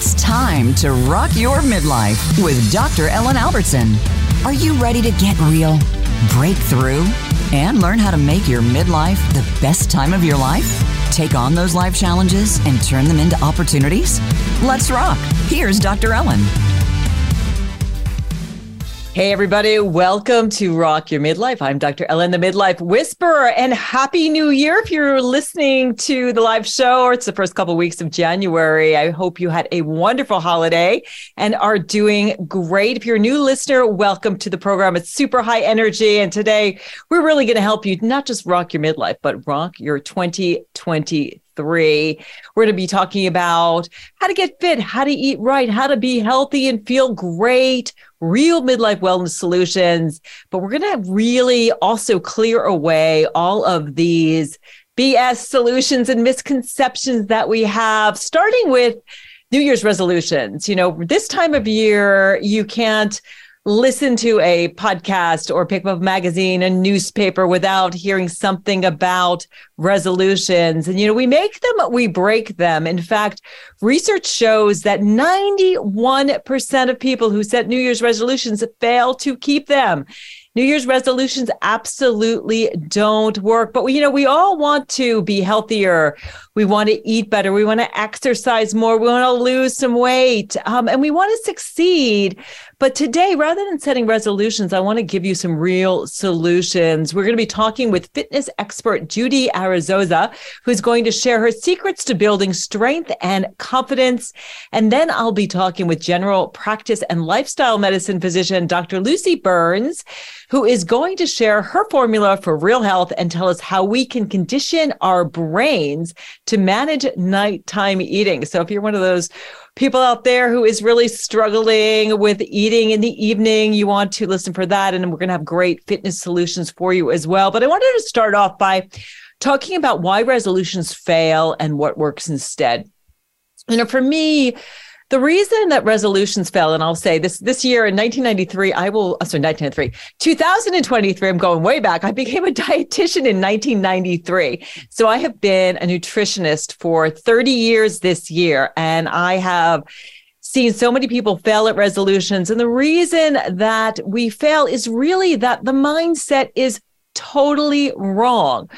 It's time to rock your midlife with Dr. Ellen Albertson. Are you ready to get real, break through, and learn how to make your midlife the best time of your life? Take on those life challenges and turn them into opportunities? Let's rock. Here's Dr. Ellen. Hey, everybody, welcome to Rock Your Midlife. I'm Dr. Ellen, the Midlife Whisperer, and Happy New Year if you're listening to the live show or it's the first couple of weeks of January. I hope you had a wonderful holiday and are doing great. If you're a new listener, welcome to the program. It's super high energy. And today we're really going to help you not just rock your midlife, but rock your 2020 three. We're going to be talking about how to get fit, how to eat right, how to be healthy and feel great, real midlife wellness solutions. But we're going to really also clear away all of these BS solutions and misconceptions that we have, starting with New Year's resolutions. You know, this time of year, you can't listen to a podcast or pick up a magazine, a newspaper without hearing something about resolutions. And, you know, we make them, we break them. In fact, research shows that 91% of people who set New Year's resolutions fail to keep them. New Year's resolutions absolutely don't work. But we, you know, we all want to be healthier. We want to eat better. We want to exercise more. We want to lose some weight. Um, and we want to succeed. But today, rather than setting resolutions, I want to give you some real solutions. We're going to be talking with fitness expert Judy Arazoza, who's going to share her secrets to building strength and confidence. And then I'll be talking with general practice and lifestyle medicine physician Dr. Lucy Burns, who is going to share her formula for real health and tell us how we can condition our brains to manage nighttime eating. So if you're one of those people out there who is really struggling with eating in the evening, you want to listen for that. And we're going to have great fitness solutions for you as well. But I wanted to start off by talking about why resolutions fail and what works instead. You know, for me, the reason that resolutions fail, and I'll say this this year in 1993, I will, uh, sorry, 1993, 2023, I'm going way back. I became a dietitian in 1993. So I have been a nutritionist for 30 years this year, and I have seen so many people fail at resolutions. And the reason that we fail is really that the mindset is totally wrong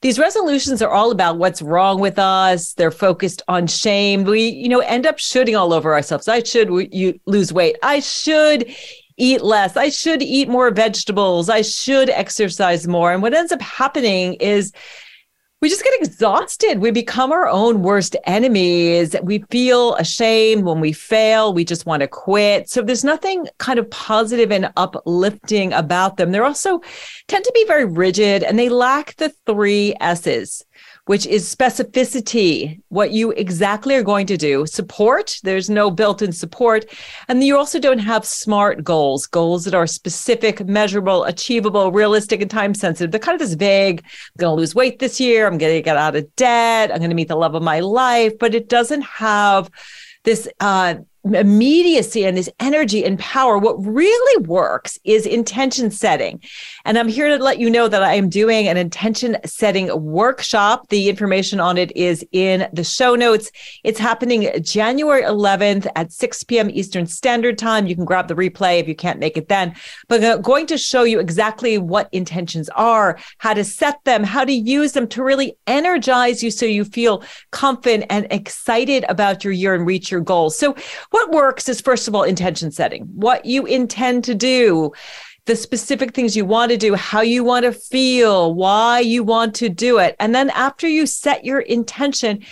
these resolutions are all about what's wrong with us. They're focused on shame. We, you know, end up shooting all over ourselves. I should you lose weight. I should eat less. I should eat more vegetables. I should exercise more. And what ends up happening is we just get exhausted. We become our own worst enemies. We feel ashamed when we fail. We just want to quit. So there's nothing kind of positive and uplifting about them. They're also tend to be very rigid and they lack the three S's which is specificity, what you exactly are going to do. Support, there's no built in support. And you also don't have SMART goals, goals that are specific, measurable, achievable, realistic, and time sensitive. They're kind of this vague, I'm going to lose weight this year, I'm going to get out of debt, I'm going to meet the love of my life, but it doesn't have this uh, immediacy and this energy and power. What really works is intention setting. And I'm here to let you know that I am doing an intention setting workshop. The information on it is in the show notes. It's happening January 11th at 6 p.m. Eastern Standard Time. You can grab the replay if you can't make it then. But I'm going to show you exactly what intentions are, how to set them, how to use them to really energize you so you feel confident and excited about your year and reach your goals. So what works is, first of all, intention setting, what you intend to do, the specific things you want to do, how you want to feel, why you want to do it. And then after you set your intention,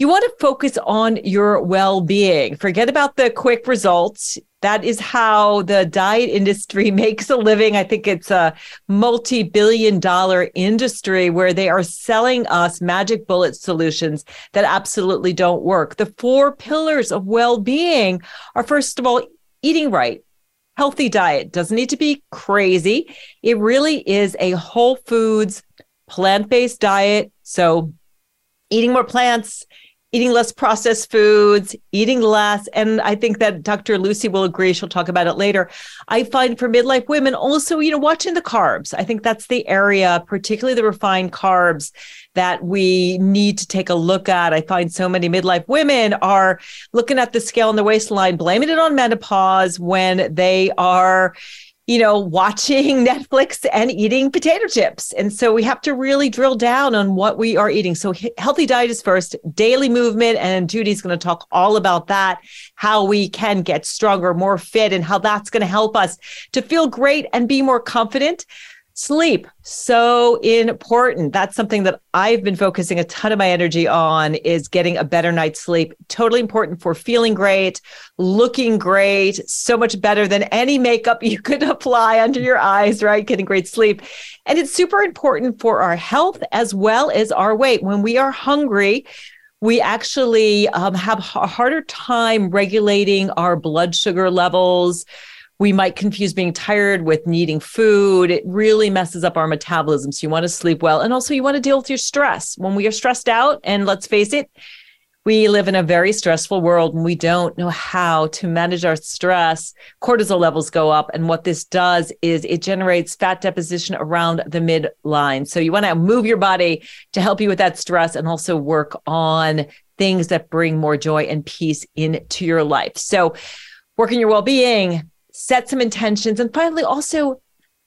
you want to focus on your well being. Forget about the quick results. That is how the diet industry makes a living. I think it's a multi billion dollar industry where they are selling us magic bullet solutions that absolutely don't work. The four pillars of well being are, first of all, eating right. Healthy diet doesn't need to be crazy. It really is a whole foods, plant based diet. So, eating more plants, eating less processed foods, eating less. And I think that Dr. Lucy will agree. She'll talk about it later. I find for midlife women also, you know, watching the carbs. I think that's the area, particularly the refined carbs that we need to take a look at. I find so many midlife women are looking at the scale on the waistline, blaming it on menopause when they are you know, watching Netflix and eating potato chips. And so we have to really drill down on what we are eating. So healthy diet is first, daily movement. And Judy's going to talk all about that, how we can get stronger, more fit, and how that's going to help us to feel great and be more confident. Sleep, so important. That's something that I've been focusing a ton of my energy on is getting a better night's sleep. Totally important for feeling great, looking great, so much better than any makeup you could apply under your eyes, right? Getting great sleep. And it's super important for our health as well as our weight. When we are hungry, we actually um, have a harder time regulating our blood sugar levels we might confuse being tired with needing food. It really messes up our metabolism. So you want to sleep well. And also, you want to deal with your stress. When we are stressed out, and let's face it, we live in a very stressful world and we don't know how to manage our stress. Cortisol levels go up. And what this does is it generates fat deposition around the midline. So you want to move your body to help you with that stress and also work on things that bring more joy and peace into your life. So, working your well being, set some intentions, and finally, also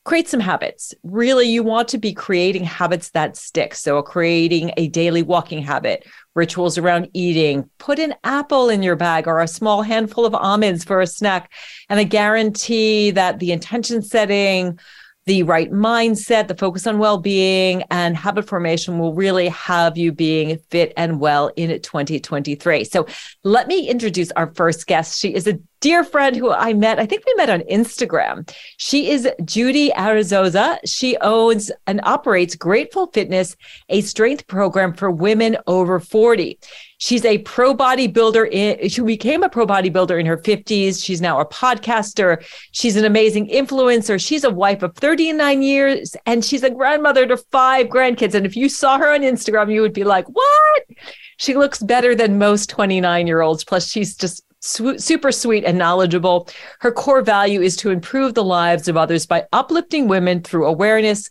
create some habits. Really, you want to be creating habits that stick. So, creating a daily walking habit, rituals around eating, put an apple in your bag or a small handful of almonds for a snack. And I guarantee that the intention setting, the right mindset, the focus on well being, and habit formation will really have you being fit and well in 2023. So, let me introduce our first guest. She is a dear friend who I met, I think we met on Instagram. She is Judy Arazoza. She owns and operates Grateful Fitness, a strength program for women over 40. She's a pro bodybuilder. She became a pro bodybuilder in her 50s. She's now a podcaster. She's an amazing influencer. She's a wife of 39 years and she's a grandmother to five grandkids. And if you saw her on Instagram, you would be like, what? She looks better than most 29 year olds. Plus, she's just super sweet and knowledgeable. Her core value is to improve the lives of others by uplifting women through awareness,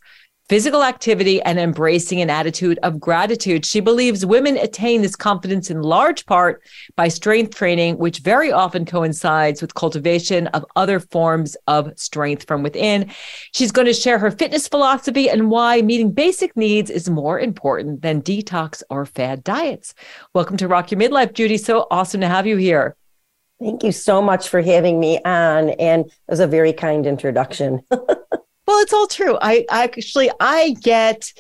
physical activity, and embracing an attitude of gratitude. She believes women attain this confidence in large part by strength training, which very often coincides with cultivation of other forms of strength from within. She's going to share her fitness philosophy and why meeting basic needs is more important than detox or fad diets. Welcome to Rock Your Midlife, Judy. So awesome to have you here. Thank you so much for having me on. And it was a very kind introduction. well, it's all true. I, I actually I get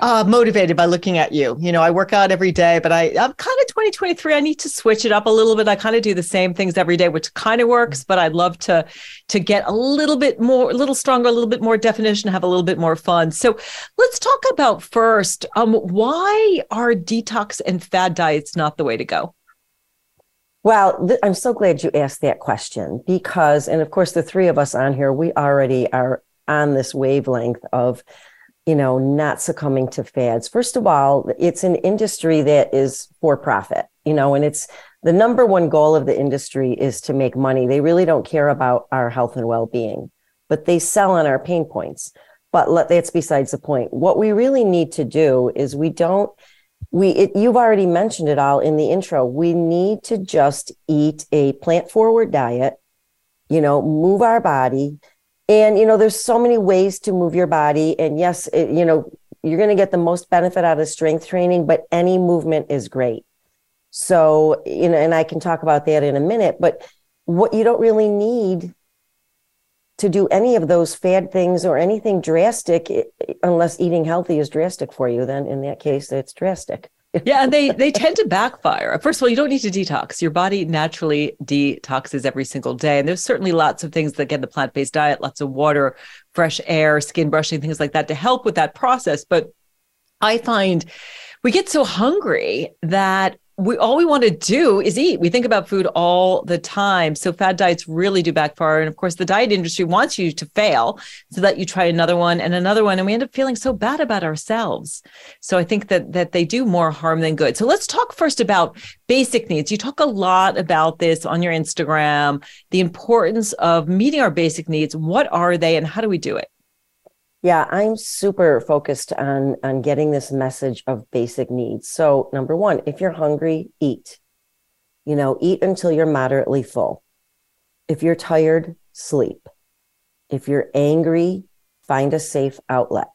uh, motivated by looking at you. You know, I work out every day, but I, I'm kind of 2023. I need to switch it up a little bit. I kind of do the same things every day, which kind of works, but I'd love to to get a little bit more, a little stronger, a little bit more definition, have a little bit more fun. So let's talk about first, um, why are detox and fad diets not the way to go? Well, th- I'm so glad you asked that question because, and of course, the three of us on here, we already are on this wavelength of, you know, not succumbing to fads. First of all, it's an industry that is for profit, you know, and it's the number one goal of the industry is to make money. They really don't care about our health and well being, but they sell on our pain points. But let, that's besides the point. What we really need to do is we don't we it, you've already mentioned it all in the intro. We need to just eat a plant forward diet you know move our body. And you know there's so many ways to move your body. And yes it, you know you're going to get the most benefit out of strength training but any movement is great. So you know and i can talk about that in a minute but what you don't really need to do any of those fad things or anything drastic unless eating healthy is drastic for you then in that case it's drastic. Yeah and they they tend to backfire. First of all you don't need to detox. Your body naturally detoxes every single day. And there's certainly lots of things that get the plant-based diet lots of water fresh air skin brushing things like that to help with that process. But i find we get so hungry that we all we want to do is eat. We think about food all the time. So fad diets really do backfire. And of course, the diet industry wants you to fail so that you try another one and another one. And we end up feeling so bad about ourselves. So I think that that they do more harm than good. So let's talk first about basic needs. You talk a lot about this on your Instagram, the importance of meeting our basic needs. What are they and how do we do it? Yeah, I'm super focused on on getting this message of basic needs. So, number 1, if you're hungry, eat. You know, eat until you're moderately full. If you're tired, sleep. If you're angry, find a safe outlet.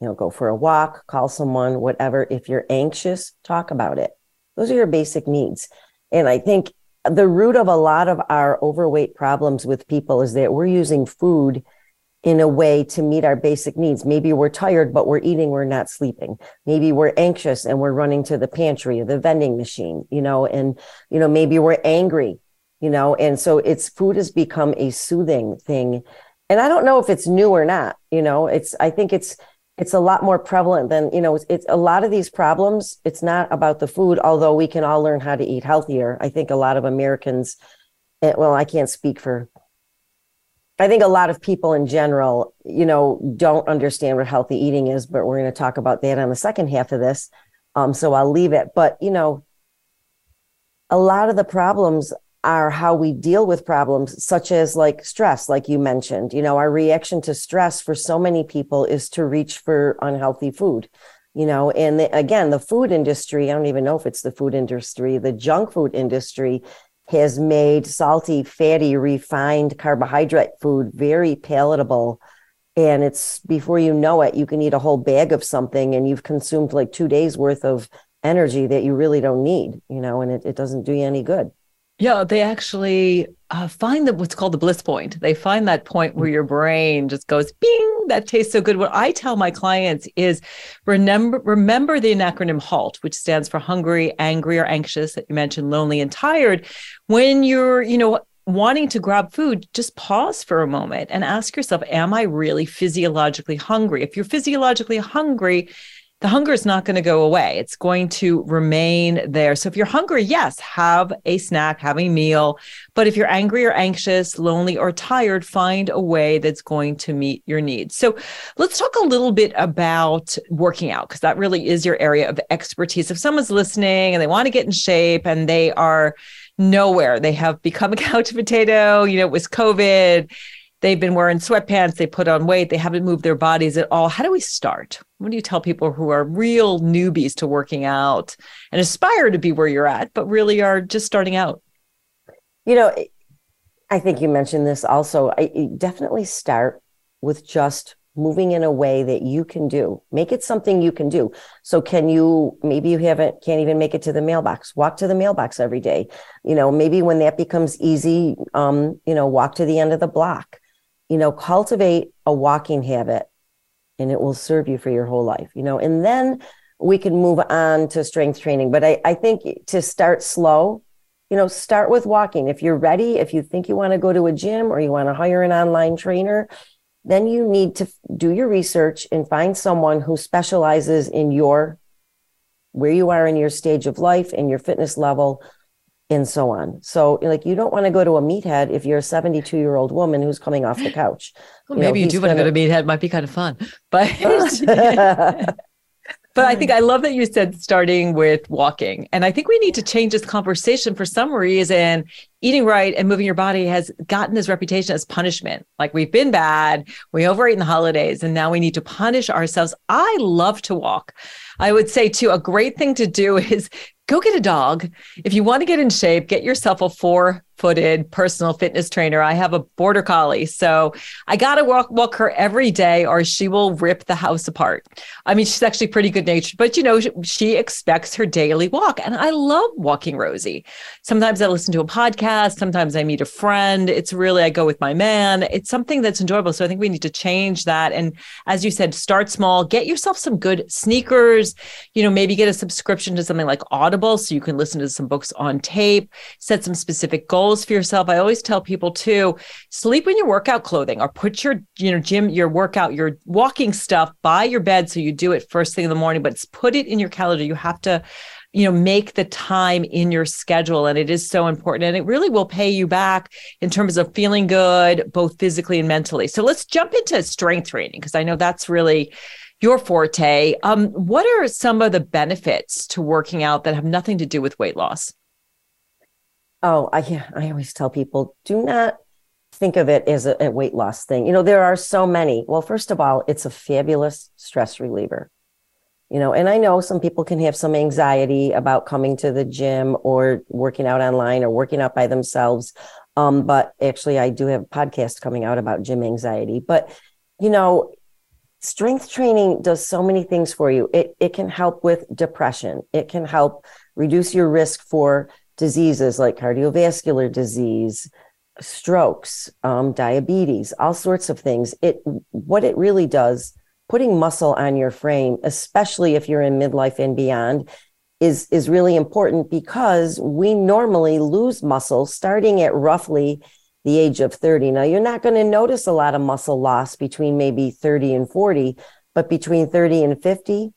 You know, go for a walk, call someone, whatever. If you're anxious, talk about it. Those are your basic needs. And I think the root of a lot of our overweight problems with people is that we're using food in a way to meet our basic needs. Maybe we're tired, but we're eating, we're not sleeping. Maybe we're anxious and we're running to the pantry or the vending machine, you know, and, you know, maybe we're angry, you know, and so it's food has become a soothing thing. And I don't know if it's new or not, you know, it's, I think it's, it's a lot more prevalent than, you know, it's, it's a lot of these problems. It's not about the food, although we can all learn how to eat healthier. I think a lot of Americans, eh, well, I can't speak for I think a lot of people in general, you know, don't understand what healthy eating is, but we're going to talk about that on the second half of this. Um, so I'll leave it. But, you know, a lot of the problems are how we deal with problems, such as like stress, like you mentioned. You know, our reaction to stress for so many people is to reach for unhealthy food, you know, and the, again, the food industry, I don't even know if it's the food industry, the junk food industry has made salty, fatty, refined carbohydrate food very palatable. And it's before you know it, you can eat a whole bag of something and you've consumed like two days worth of energy that you really don't need, you know, and it, it doesn't do you any good. Yeah, they actually uh, find that what's called the bliss point. They find that point where your brain just goes bing, that tastes so good. What I tell my clients is remember remember the acronym HALT, which stands for hungry, angry, or anxious that you mentioned, lonely and tired. When you're, you know, wanting to grab food, just pause for a moment and ask yourself, am I really physiologically hungry? If you're physiologically hungry, the hunger is not going to go away. It's going to remain there. So if you're hungry, yes, have a snack, have a meal. But if you're angry or anxious, lonely or tired, find a way that's going to meet your needs. So let's talk a little bit about working out because that really is your area of expertise. If someone's listening and they want to get in shape and they are nowhere, they have become a couch potato, you know, it was COVID they've been wearing sweatpants, they put on weight, they haven't moved their bodies at all. How do we start? What do you tell people who are real newbies to working out and aspire to be where you're at, but really are just starting out? You know, I think you mentioned this also. I definitely start with just moving in a way that you can do. Make it something you can do. So can you maybe you haven't can't even make it to the mailbox. Walk to the mailbox every day. You know, maybe when that becomes easy, um, you know, walk to the end of the block you know, cultivate a walking habit and it will serve you for your whole life, you know, and then we can move on to strength training. But I, I think to start slow, you know, start with walking. If you're ready, if you think you want to go to a gym or you want to hire an online trainer, then you need to do your research and find someone who specializes in your where you are in your stage of life and your fitness level and so on. So, like, you don't want to go to a meathead if you're a 72 year old woman who's coming off the couch. Well, you maybe know, you do want to go to meathead; might be kind of fun, but. but I think I love that you said starting with walking. And I think we need to change this conversation for some reason. Eating right and moving your body has gotten this reputation as punishment. Like we've been bad, we overeat in the holidays, and now we need to punish ourselves. I love to walk. I would say, too, a great thing to do is go get a dog. If you want to get in shape, get yourself a four footed personal fitness trainer. I have a border collie. So I got to walk, walk her every day or she will rip the house apart. I mean, she's actually pretty good natured, but you know, she, she expects her daily walk. And I love walking Rosie. Sometimes I listen to a podcast. Sometimes I meet a friend. It's really, I go with my man. It's something that's enjoyable. So I think we need to change that. And as you said, start small, get yourself some good sneakers, you know, maybe get a subscription to something like Audible so you can listen to some books on tape, set some specific goals for yourself. I always tell people too, sleep in your workout clothing or put your, you know, gym, your workout, your walking stuff by your bed so you do it first thing in the morning, but put it in your calendar. You have to you know make the time in your schedule and it is so important and it really will pay you back in terms of feeling good both physically and mentally so let's jump into strength training because i know that's really your forte. Um, what are some of the benefits to working out that have nothing to do with weight loss? Oh, I I always tell people do not think of it as a, a weight loss thing. You know, there are so many. Well, first of all, it's a fabulous stress reliever. You know, and I know some people can have some anxiety about coming to the gym or working out online or working out by themselves. Um, but actually, I do have a podcast coming out about gym anxiety. But you know, strength training does so many things for you. It, it can help with depression. It can help reduce your risk for diseases like cardiovascular disease, strokes, um, diabetes, all sorts of things. It, what it really does, putting muscle on your frame, especially if you're in midlife and beyond, is, is really important because we normally lose muscle starting at roughly the age of 30. Now, you're not going to notice a lot of muscle loss between maybe 30 and 40, but between 30 and 50,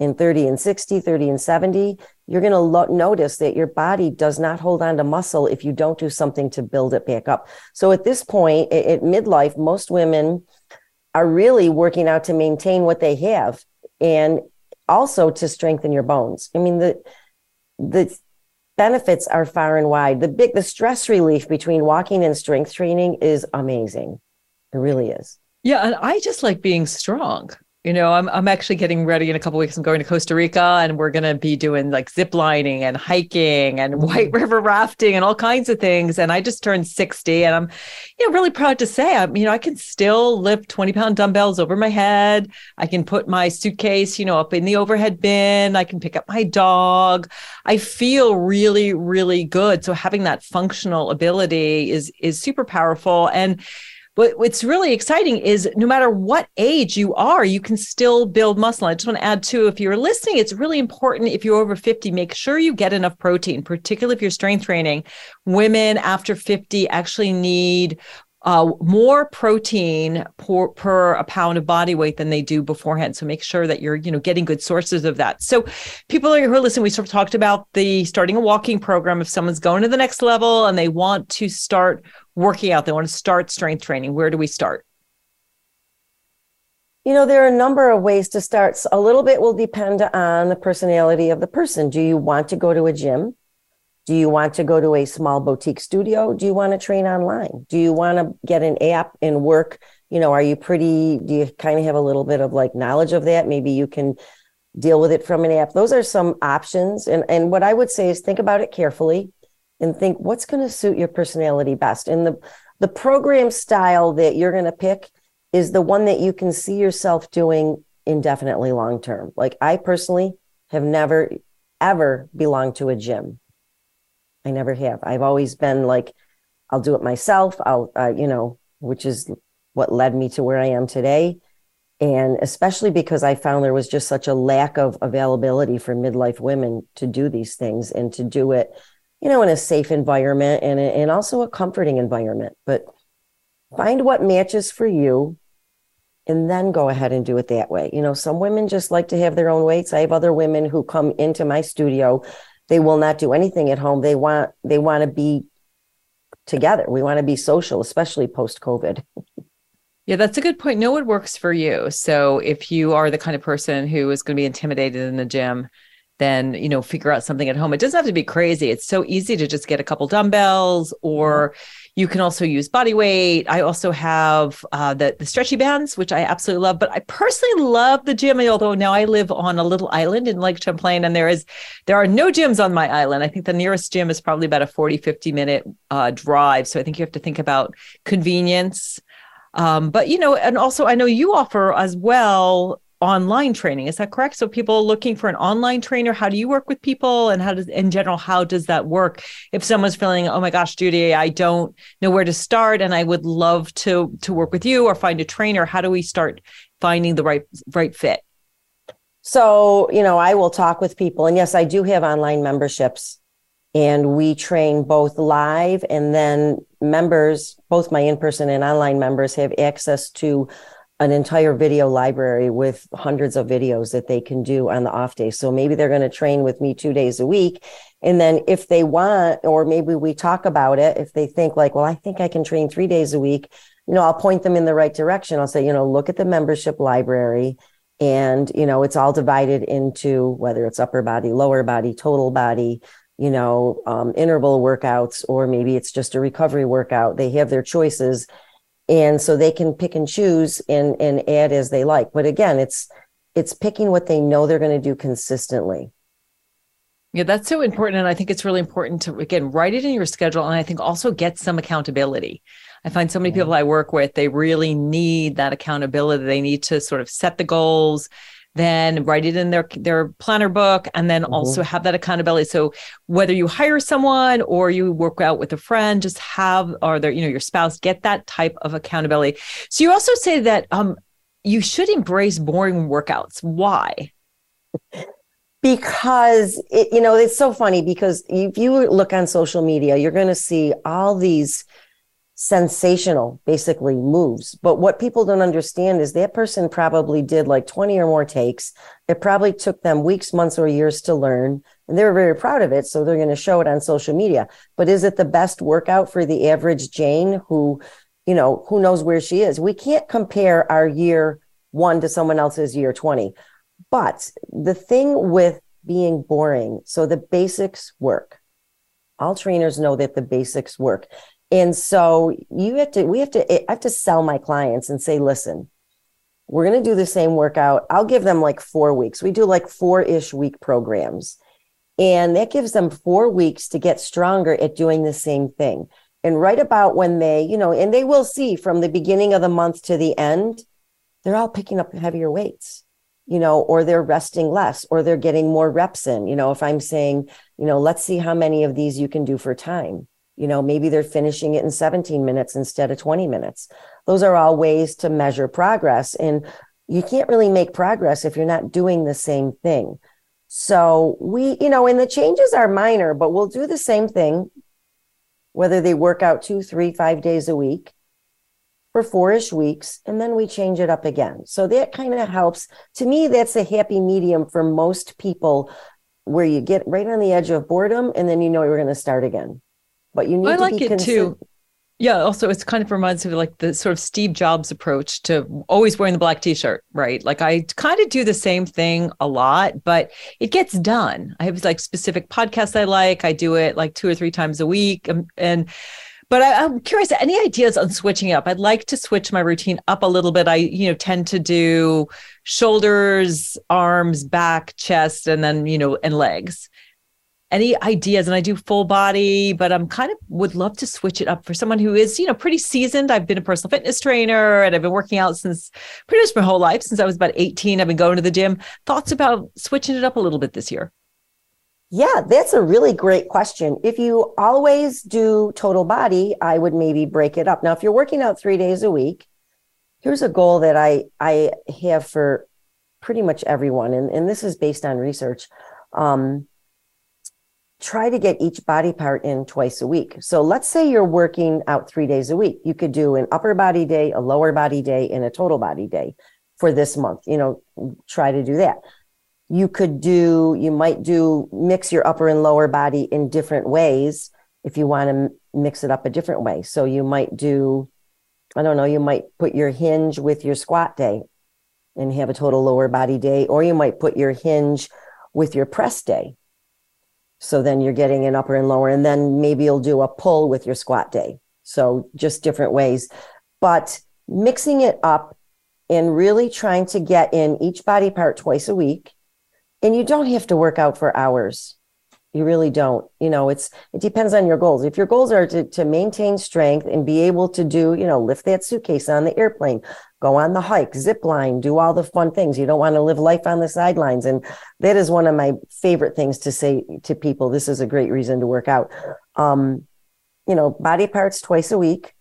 and 30 and 60, 30 and 70, you're going to lo- notice that your body does not hold on to muscle if you don't do something to build it back up. So at this point, at midlife, most women are really working out to maintain what they have and also to strengthen your bones. I mean, the, the benefits are far and wide. The big, the stress relief between walking and strength training is amazing. It really is. Yeah. And I just like being strong. You know, I'm I'm actually getting ready in a couple weeks. I'm going to Costa Rica and we're gonna be doing like zip lining and hiking and white river rafting and all kinds of things. And I just turned 60 and I'm, you know, really proud to say I'm, you know, I can still lift 20 pound dumbbells over my head. I can put my suitcase, you know, up in the overhead bin. I can pick up my dog. I feel really, really good. So having that functional ability is is super powerful. And but what's really exciting is no matter what age you are, you can still build muscle. I just want to add too, if you're listening, it's really important if you're over 50, make sure you get enough protein, particularly if you're strength training. Women after 50 actually need uh, more protein per, per a pound of body weight than they do beforehand. So make sure that you're, you know, getting good sources of that. So people who are listening, we sort of talked about the starting a walking program. If someone's going to the next level and they want to start working out, they want to start strength training, where do we start? You know, there are a number of ways to start. A little bit will depend on the personality of the person. Do you want to go to a gym? Do you want to go to a small boutique studio? Do you want to train online? Do you want to get an app and work? You know, are you pretty, do you kind of have a little bit of like knowledge of that? Maybe you can deal with it from an app. Those are some options. And, and what I would say is think about it carefully and think what's going to suit your personality best. And the the program style that you're going to pick is the one that you can see yourself doing indefinitely long term. Like I personally have never ever belonged to a gym. I never have. I've always been like I'll do it myself. I'll uh, you know, which is what led me to where I am today. And especially because I found there was just such a lack of availability for midlife women to do these things and to do it you know, in a safe environment and, and also a comforting environment. But find what matches for you and then go ahead and do it that way. You know, some women just like to have their own weights. I have other women who come into my studio. They will not do anything at home. They want they want to be together. We want to be social, especially post COVID. Yeah, that's a good point. Know what works for you. So if you are the kind of person who is going to be intimidated in the gym, then you know figure out something at home it doesn't have to be crazy it's so easy to just get a couple dumbbells or mm-hmm. You can also use body weight. I also have uh, the, the stretchy bands which i absolutely love but i personally love the gym. Although now i live on a little island in lake champlain and there is there are no gyms on my island. I think the nearest gym is probably about a 40 50 minute uh, drive. So i think you have to think about convenience. Um, but you know and also i know you offer as well online training. Is that correct? So people looking for an online trainer, how do you work with people and how does in general how does that work? If someone's feeling, "Oh my gosh, Judy, I don't know where to start and I would love to to work with you or find a trainer, how do we start finding the right right fit?" So, you know, I will talk with people. And yes, I do have online memberships and we train both live and then members, both my in person and online members, have access to an entire video library with hundreds of videos that they can do on the off day. So maybe they're going to train with me two days a week. And then if they want, or maybe we talk about it, if they think like, well, I think I can train three days a week, you know, I'll point them in the right direction. I'll say, you know, look at the membership library. And, you know, it's all divided into whether it's upper body, lower body, total body, you know, um, interval workouts, or maybe it's just a recovery workout. They have their choices and so they can pick and choose and and add as they like. But again it's it's picking what they know they're going to do consistently. Yeah that's so important and i think it's really important to again write it in your schedule and i think also get some accountability. I find so many people i work with they really need that accountability. They need to sort of set the goals then write it in their their planner book and then mm-hmm. also have that accountability. So whether you hire someone or you work out with a friend just have or their you know your spouse get that type of accountability. So you also say that um you should embrace boring workouts. Why? Because it, you know it's so funny because if you look on social media you're going to see all these sensational basically moves. But what people don't understand is that person probably did like 20 or more takes. It probably took them weeks months or years to learn. And they're very proud of it so they're going to show it on social media. But is it the best workout for the average jane who you know who knows where she is? We can't compare our year 1 to someone else's year 20 but the thing with being boring so the basics work. All trainers know that the basics work and so you have to, we have to, I have to sell my clients and say, listen, we're going to do the same workout. I'll give them like four weeks. We do like four ish week programs. And that gives them four weeks to get stronger at doing the same thing. And right about when they, you know, and they will see from the beginning of the month to the end, they're all picking up heavier weights, you know, or they're resting less, or they're getting more reps in. You know, if I'm saying, you know, let's see how many of these you can do for time you know, maybe they're finishing it in 17 minutes instead of 20 minutes. Those are all ways to measure progress. And you can't really make progress if you're not doing the same thing. So we, you know, and the changes are minor, but we'll do the same thing, whether they work out two, three, five days a week for four-ish weeks, and then we change it up again. So that kind of helps. To me, that's a happy medium for most people where you get right on the edge of boredom and then you know you're going to start again but you need I to like it too. Yeah. Also, it's kind of reminds me of like the sort of Steve Jobs approach to always wearing the black t-shirt, right? Like I kind of do the same thing a lot, but it gets done. I have like specific podcasts I like. I do it like two or three times a week, and, um, and but I, am curious. Any ideas on switching up? I'd like to switch my routine up a little bit. I, you know, tend to do shoulders, arms, back, chest, and then you know, and legs any ideas and i do full body but i'm kind of would love to switch it up for someone who is you know pretty seasoned. I've been a personal fitness trainer and i've been working out since pretty much my whole life since i was about 18 i've been going to the gym. Thoughts about switching it up a little bit this year? Yeah that's a really great question. If you always do total body i would maybe break it up. Now if you're working out three days a week here's a goal that i i have for pretty much everyone and, and this is based on research. Um, try to get each body part in twice a week. So let's say you're working out three days a week. You could do an upper body day, a lower body day, and a total body day for this month. You know, try to do that. You could do, you might do mix your upper and lower body in different ways if you want to mix it up a different way. So you might do, I don't know, you might put your hinge with your squat day and have a total lower body day, or you might put your hinge with your press day so then you're getting an upper and lower, and then maybe you'll do a pull with your squat day. So just different ways, but mixing it up and really trying to get in each body part twice a week. And you don't have to work out for hours. You really don't. You know, it's it depends on your goals. If your goals are to, to maintain strength and be able to do, you know, lift that suitcase on the airplane, go on the hike, zip line, do all the fun things. You don't want to live life on the sidelines. And that is one of my favorite things to say to people. This is a great reason to work out. Um, you know, body parts twice a week.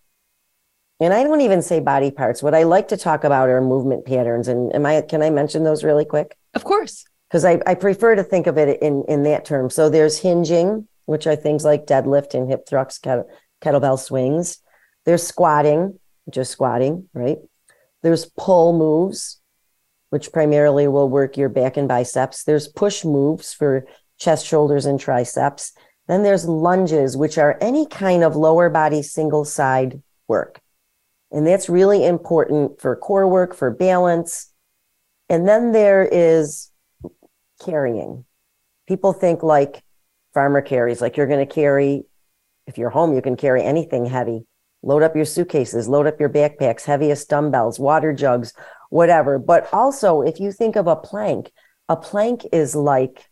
And I don't even say body parts. What I like to talk about are movement patterns. And am I can I mention those really quick? Of course. Because I, I prefer to think of it in, in that term. So there's hinging, which are things like deadlift and hip thrusts, kettlebell swings. There's squatting, just squatting, right? There's pull moves, which primarily will work your back and biceps. There's push moves for chest, shoulders, and triceps. Then there's lunges, which are any kind of lower body single side work. And that's really important for core work, for balance. And then there is carrying. People think like farmer carries, like you're going to carry, if you're home, you can carry anything heavy. Load up your suitcases, load up your backpacks, heaviest dumbbells, water jugs, whatever. But also, if you think of a plank, a plank is like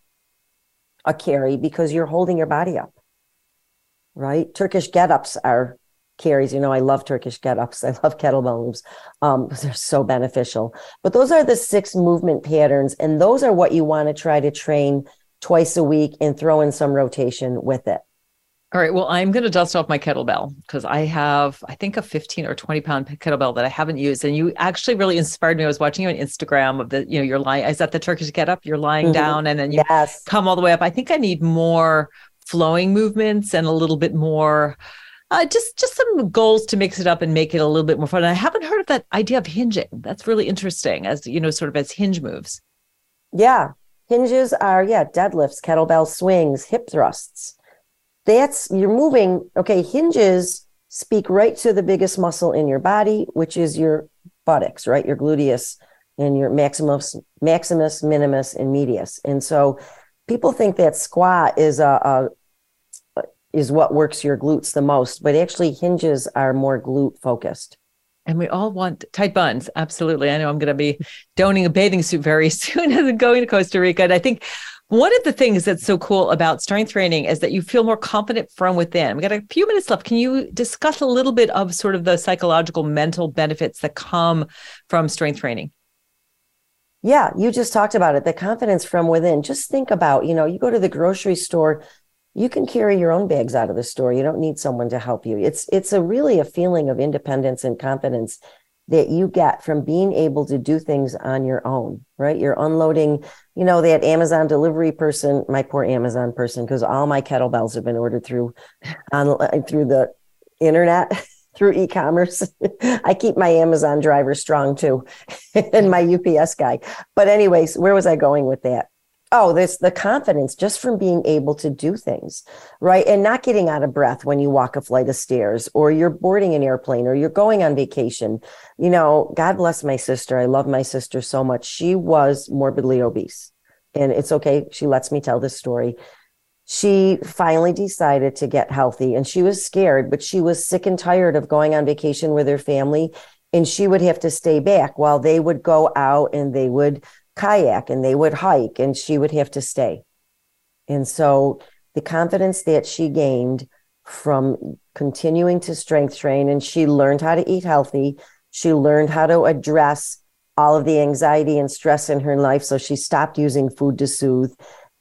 a carry because you're holding your body up, right? Turkish get ups are carries. You know, I love Turkish get ups. I love kettlebell moves. Um, they're so beneficial. But those are the six movement patterns. And those are what you want to try to train twice a week and throw in some rotation with it. All right. Well, I'm going to dust off my kettlebell because I have, I think, a 15 or 20 pound kettlebell that I haven't used. And you actually really inspired me. I was watching you on Instagram of the, you know, you're lying. Is that the Turkish get up? You're lying mm-hmm. down and then you yes. come all the way up. I think I need more flowing movements and a little bit more uh, just just some goals to mix it up and make it a little bit more fun. And I haven't heard of that idea of hinging. That's really interesting, as you know, sort of as hinge moves. Yeah, hinges are yeah deadlifts, kettlebell swings, hip thrusts. That's you're moving. Okay, hinges speak right to the biggest muscle in your body, which is your buttocks, right? Your gluteus and your maximus, maximus, minimus, and medius. And so people think that squat is a, a is what works your glutes the most, but actually hinges are more glute focused. And we all want tight buns. Absolutely. I know I'm going to be donning a bathing suit very soon as I'm going to Costa Rica. And I think one of the things that's so cool about strength training is that you feel more confident from within. We got a few minutes left. Can you discuss a little bit of sort of the psychological, mental benefits that come from strength training? Yeah, you just talked about it. The confidence from within. Just think about, you know, you go to the grocery store, you can carry your own bags out of the store. You don't need someone to help you. It's it's a really a feeling of independence and confidence that you get from being able to do things on your own, right? You're unloading, you know, that Amazon delivery person, my poor Amazon person, because all my kettlebells have been ordered through on uh, through the internet. through e-commerce. I keep my Amazon driver strong too, and my UPS guy. But anyways, where was I going with that? Oh this the confidence just from being able to do things right? And not getting out of breath when you walk a flight of stairs or you're boarding an airplane or you're going on vacation. You know god bless my sister. I love my sister so much. She was morbidly obese. And it's okay. She lets me tell this story. She finally decided to get healthy and she was scared but she was sick and tired of going on vacation with her family. And she would have to stay back while they would go out and they would kayak and they would hike and she would have to stay. And so the confidence that she gained from continuing to strength train and she learned how to eat healthy. She learned how to address all of the anxiety and stress in her life. So she stopped using food to soothe.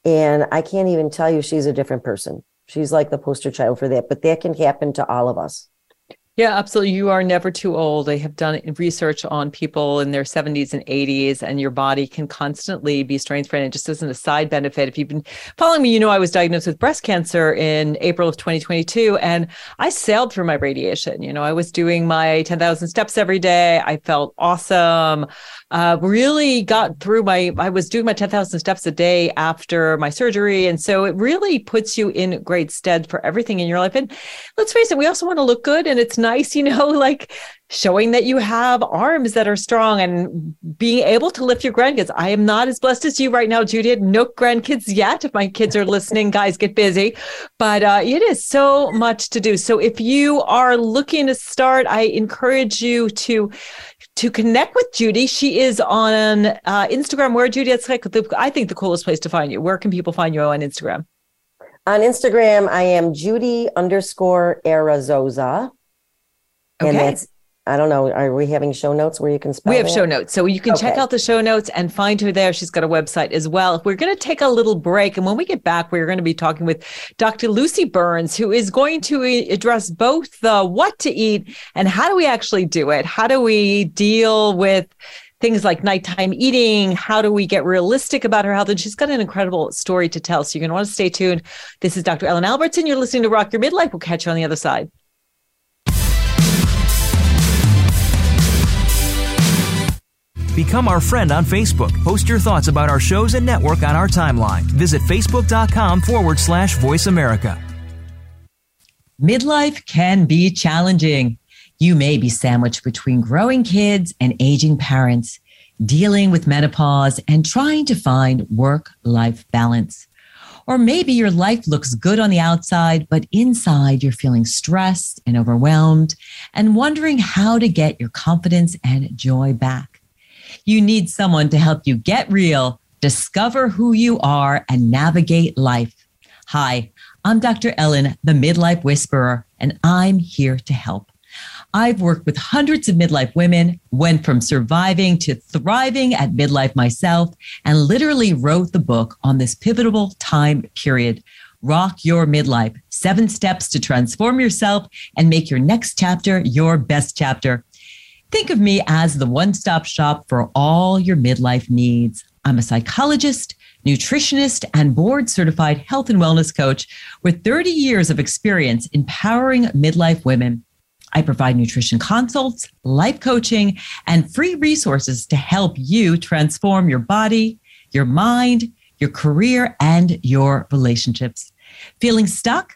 And I can't even tell you she's a different person. She's like the poster child for that, but that can happen to all of us. Yeah, absolutely. You are never too old. They have done research on people in their 70s and 80s, and your body can constantly be strength trained. Just as a side benefit, if you've been following me, you know I was diagnosed with breast cancer in April of 2022, and I sailed through my radiation. You know, I was doing my 10,000 steps every day. I felt awesome. Uh, really got through my, I was doing my 10,000 steps a day after my surgery. And so it really puts you in great stead for everything in your life. And let's face it, we also want to look good, and it's nice, you know, like showing that you have arms that are strong and being able to lift your grandkids. I am not as blessed as you right now, Judy. No grandkids yet. If my kids are listening, guys, get busy. But uh, it is so much to do. So if you are looking to start, I encourage you to to connect with Judy. She is on uh, Instagram. Where Judy? It's like the, I think the coolest place to find you. Where can people find you on Instagram? On Instagram, I am Judy underscore Arazoza. Okay. And that's I don't know. Are we having show notes where you can spell? We have that? show notes. So you can okay. check out the show notes and find her there. She's got a website as well. We're going to take a little break. And when we get back, we're going to be talking with Dr. Lucy Burns, who is going to address both the what to eat and how do we actually do it? How do we deal with things like nighttime eating. How do we get realistic about her health? And she's got an incredible story to tell. So you're going to want to stay tuned. This is Dr. Ellen Albertson. You're listening to Rock Your Midlife. We'll catch you on the other side. Become our friend on Facebook. Post your thoughts about our shows and network on our timeline. Visit facebook.com forward slash voice America. Midlife can be challenging. You may be sandwiched between growing kids and aging parents, dealing with menopause and trying to find work life balance. Or maybe your life looks good on the outside, but inside you're feeling stressed and overwhelmed and wondering how to get your confidence and joy back. You need someone to help you get real, discover who you are, and navigate life. Hi, I'm Dr. Ellen, the Midlife Whisperer, and I'm here to help. I've worked with hundreds of midlife women, went from surviving to thriving at midlife myself, and literally wrote the book on this pivotal time period. Rock Your Midlife Seven Steps to Transform Yourself and Make Your Next Chapter Your Best Chapter. Think of me as the one stop shop for all your midlife needs. I'm a psychologist, nutritionist, and board certified health and wellness coach with 30 years of experience empowering midlife women. I provide nutrition consults, life coaching, and free resources to help you transform your body, your mind, your career, and your relationships. Feeling stuck?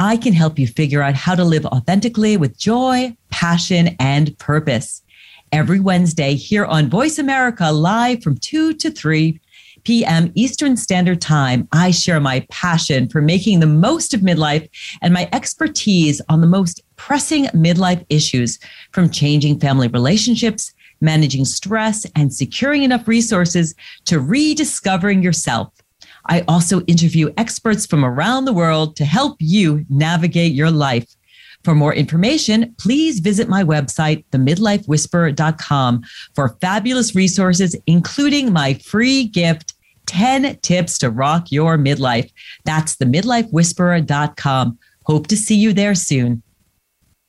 I can help you figure out how to live authentically with joy, passion, and purpose. Every Wednesday here on Voice America, live from 2 to 3 p.m. Eastern Standard Time, I share my passion for making the most of midlife and my expertise on the most pressing midlife issues from changing family relationships, managing stress, and securing enough resources to rediscovering yourself. I also interview experts from around the world to help you navigate your life. For more information, please visit my website, themidlifewhisperer.com, for fabulous resources, including my free gift 10 tips to rock your midlife. That's themidlifewhisperer.com. Hope to see you there soon.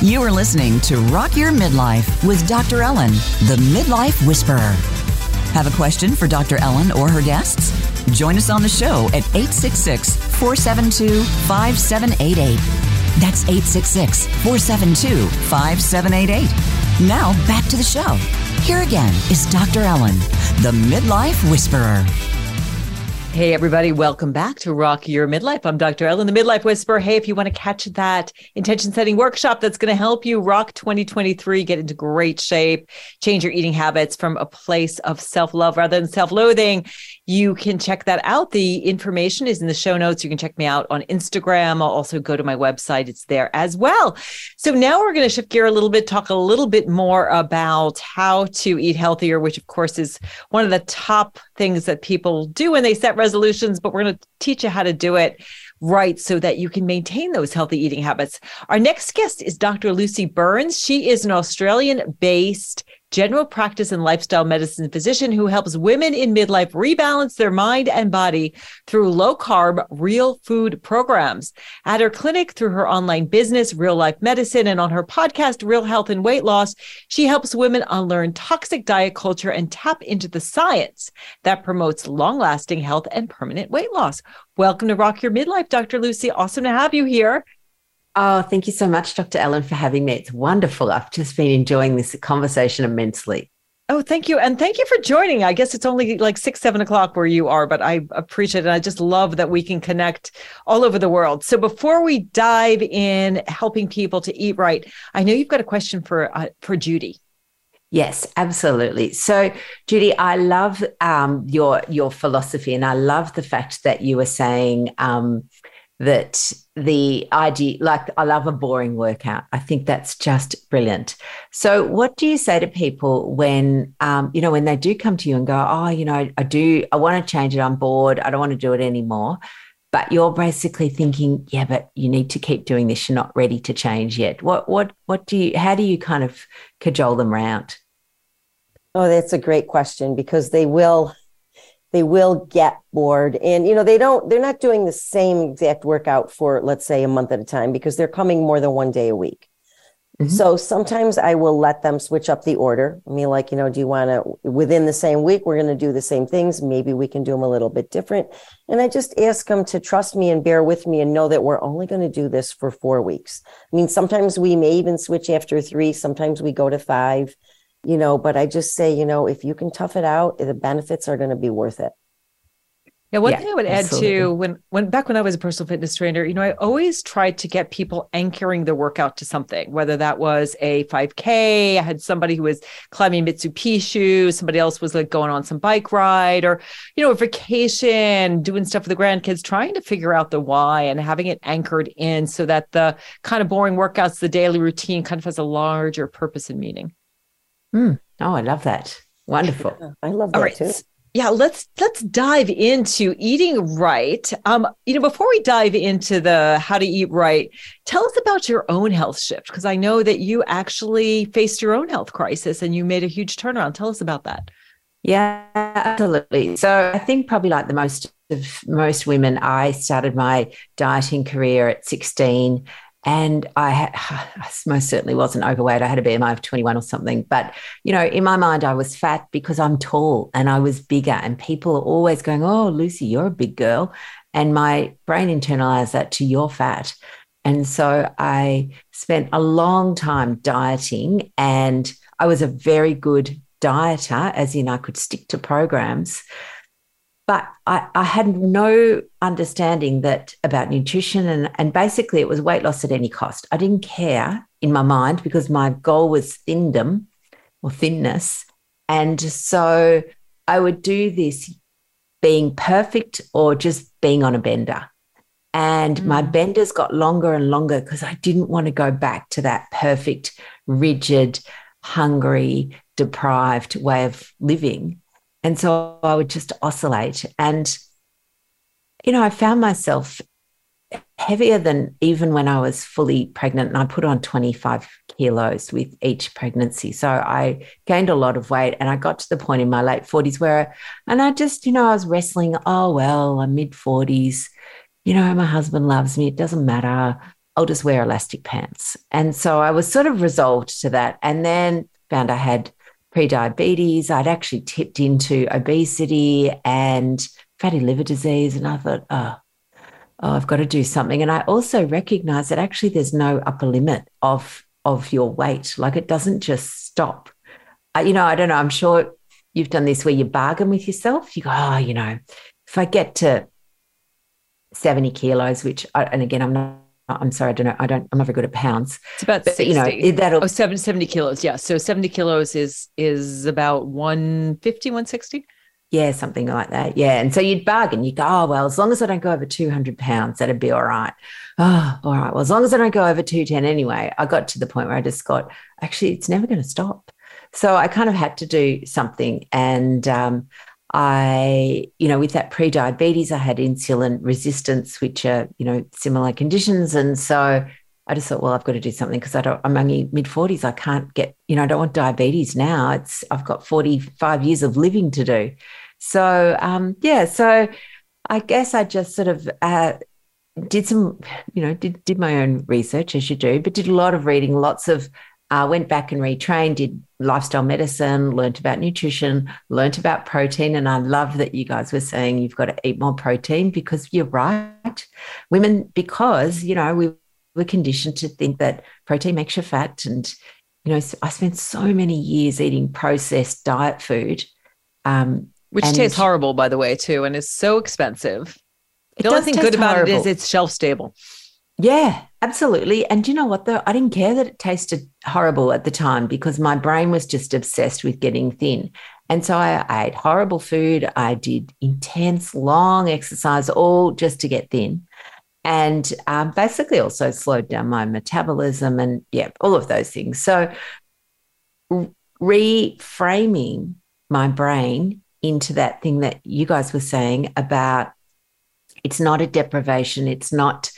You are listening to Rock Your Midlife with Dr. Ellen, the Midlife Whisperer. Have a question for Dr. Ellen or her guests? Join us on the show at 866 472 5788. That's 866 472 5788. Now back to the show. Here again is Dr. Ellen, the Midlife Whisperer. Hey, everybody, welcome back to Rock Your Midlife. I'm Dr. Ellen, the Midlife Whisperer. Hey, if you want to catch that intention setting workshop that's going to help you rock 2023, get into great shape, change your eating habits from a place of self love rather than self loathing, you can check that out. The information is in the show notes. You can check me out on Instagram. I'll also go to my website, it's there as well. So now we're going to shift gear a little bit, talk a little bit more about how to eat healthier, which of course is one of the top things that people do when they set resolutions, but we're going to teach you how to do it right so that you can maintain those healthy eating habits. Our next guest is Dr. Lucy Burns. She is an Australian based general practice and lifestyle medicine physician who helps women in midlife rebalance their mind and body through low carb, real food programs. At her clinic, through her online business, Real Life Medicine, and on her podcast, Real Health and Weight Loss, she helps women unlearn toxic diet culture and tap into the science that promotes long lasting health and permanent weight loss. Welcome to Rock Your Midlife, Dr. Lucy. Awesome to have you here. Oh, thank you so much, Dr. Ellen, for having me. It's wonderful. I've just been enjoying this conversation immensely. Oh, thank you. And thank you for joining. I guess it's only like six, seven o'clock where you are, but I appreciate it. And I just love that we can connect all over the world. So before we dive in helping people to eat right, I know you've got a question for uh, for Judy. Yes, absolutely. So, Judy, I love um, your your philosophy, and I love the fact that you were saying um, that the idea, like, I love a boring workout. I think that's just brilliant. So, what do you say to people when, um, you know, when they do come to you and go, oh, you know, I do, I want to change it, I'm bored, I don't want to do it anymore. But you're basically thinking, yeah, but you need to keep doing this. You're not ready to change yet. What, what, what do you, how do you kind of cajole them around? Oh, that's a great question because they will they will get bored. And you know they don't they're not doing the same exact workout for let's say a month at a time because they're coming more than one day a week. Mm-hmm. so sometimes i will let them switch up the order. I mean like you know do you want to within the same week we're going to do the same things. Maybe we can do them a little bit different. And i just ask them to trust me and bear with me and know that we're only going to do this for four weeks. I mean sometimes we may even switch after three. Sometimes we go to five you know, but I just say, you know, if you can tough it out, the benefits are going to be worth it. Yeah, one yeah, thing I would absolutely. add to when when back when I was a personal fitness trainer, you know, I always tried to get people anchoring their workout to something, whether that was a 5K. I had somebody who was climbing Machu Picchu, somebody else was like going on some bike ride, or you know, a vacation, doing stuff with the grandkids, trying to figure out the why and having it anchored in so that the kind of boring workouts, the daily routine, kind of has a larger purpose and meaning. Mm. Oh, I love that. Wonderful. Yeah, I love that too. Yeah, let's let's dive into eating right. Um, you know, before we dive into the how to eat right, tell us about your own health shift because I know that you actually faced your own health crisis and you made a huge turnaround. Tell us about that. Yeah, absolutely. So I think probably like the most of most women, I started my dieting career at 16 and I, I most certainly wasn't overweight. I had a BMI of 21 or something. But, you know, in my mind, I was fat because I'm tall and I was bigger. And people are always going, Oh, Lucy, you're a big girl. And my brain internalized that to you're fat. And so I spent a long time dieting and I was a very good dieter, as in I could stick to programs but I, I, had no understanding that about nutrition and, and basically it was weight loss at any cost. I didn't care in my mind because my goal was thindom or thinness. And so I would do this being perfect or just being on a bender. And mm. my benders got longer and longer because I didn't want to go back to that perfect, rigid, hungry, deprived way of living. And so I would just oscillate. And, you know, I found myself heavier than even when I was fully pregnant. And I put on 25 kilos with each pregnancy. So I gained a lot of weight. And I got to the point in my late 40s where, and I just, you know, I was wrestling, oh, well, I'm mid 40s. You know, my husband loves me. It doesn't matter. I'll just wear elastic pants. And so I was sort of resolved to that. And then found I had pre-diabetes. I'd actually tipped into obesity and fatty liver disease. And I thought, oh, oh, I've got to do something. And I also recognize that actually there's no upper limit of of your weight. Like it doesn't just stop. Uh, you know, I don't know. I'm sure you've done this where you bargain with yourself. You go, oh, you know, if I get to 70 kilos, which, I, and again, I'm not I'm sorry, I don't know. I don't. I'm not very good at pounds. It's about but, 60. you know that'll oh 70, 70 kilos. Yeah, so 70 kilos is is about 150, 160. Yeah, something like that. Yeah, and so you'd bargain. You go, oh well, as long as I don't go over 200 pounds, that'd be all right. Oh, all right. Well, as long as I don't go over 210 anyway. I got to the point where I just got actually, it's never going to stop. So I kind of had to do something, and um, I, you know, with that pre-diabetes, I had insulin resistance, which are, you know, similar conditions. And so I just thought, well, I've got to do something because I don't, I'm only mid 40s. I can't get, you know, I don't want diabetes now. It's, I've got 45 years of living to do. So, um, yeah, so I guess I just sort of uh, did some, you know, did, did my own research as you do, but did a lot of reading, lots of uh, went back and retrained, did lifestyle medicine, learned about nutrition, learned about protein. And I love that you guys were saying you've got to eat more protein because you're right. Women, because, you know, we were conditioned to think that protein makes you fat. And, you know, I spent so many years eating processed diet food. Um, Which and, tastes horrible, by the way, too, and is so expensive. The only thing good about horrible. it is it's shelf stable. Yeah, absolutely. And you know what, though? I didn't care that it tasted horrible at the time because my brain was just obsessed with getting thin. And so I, I ate horrible food. I did intense, long exercise, all just to get thin. and um, basically also slowed down my metabolism and yeah, all of those things. So reframing my brain into that thing that you guys were saying about it's not a deprivation, it's not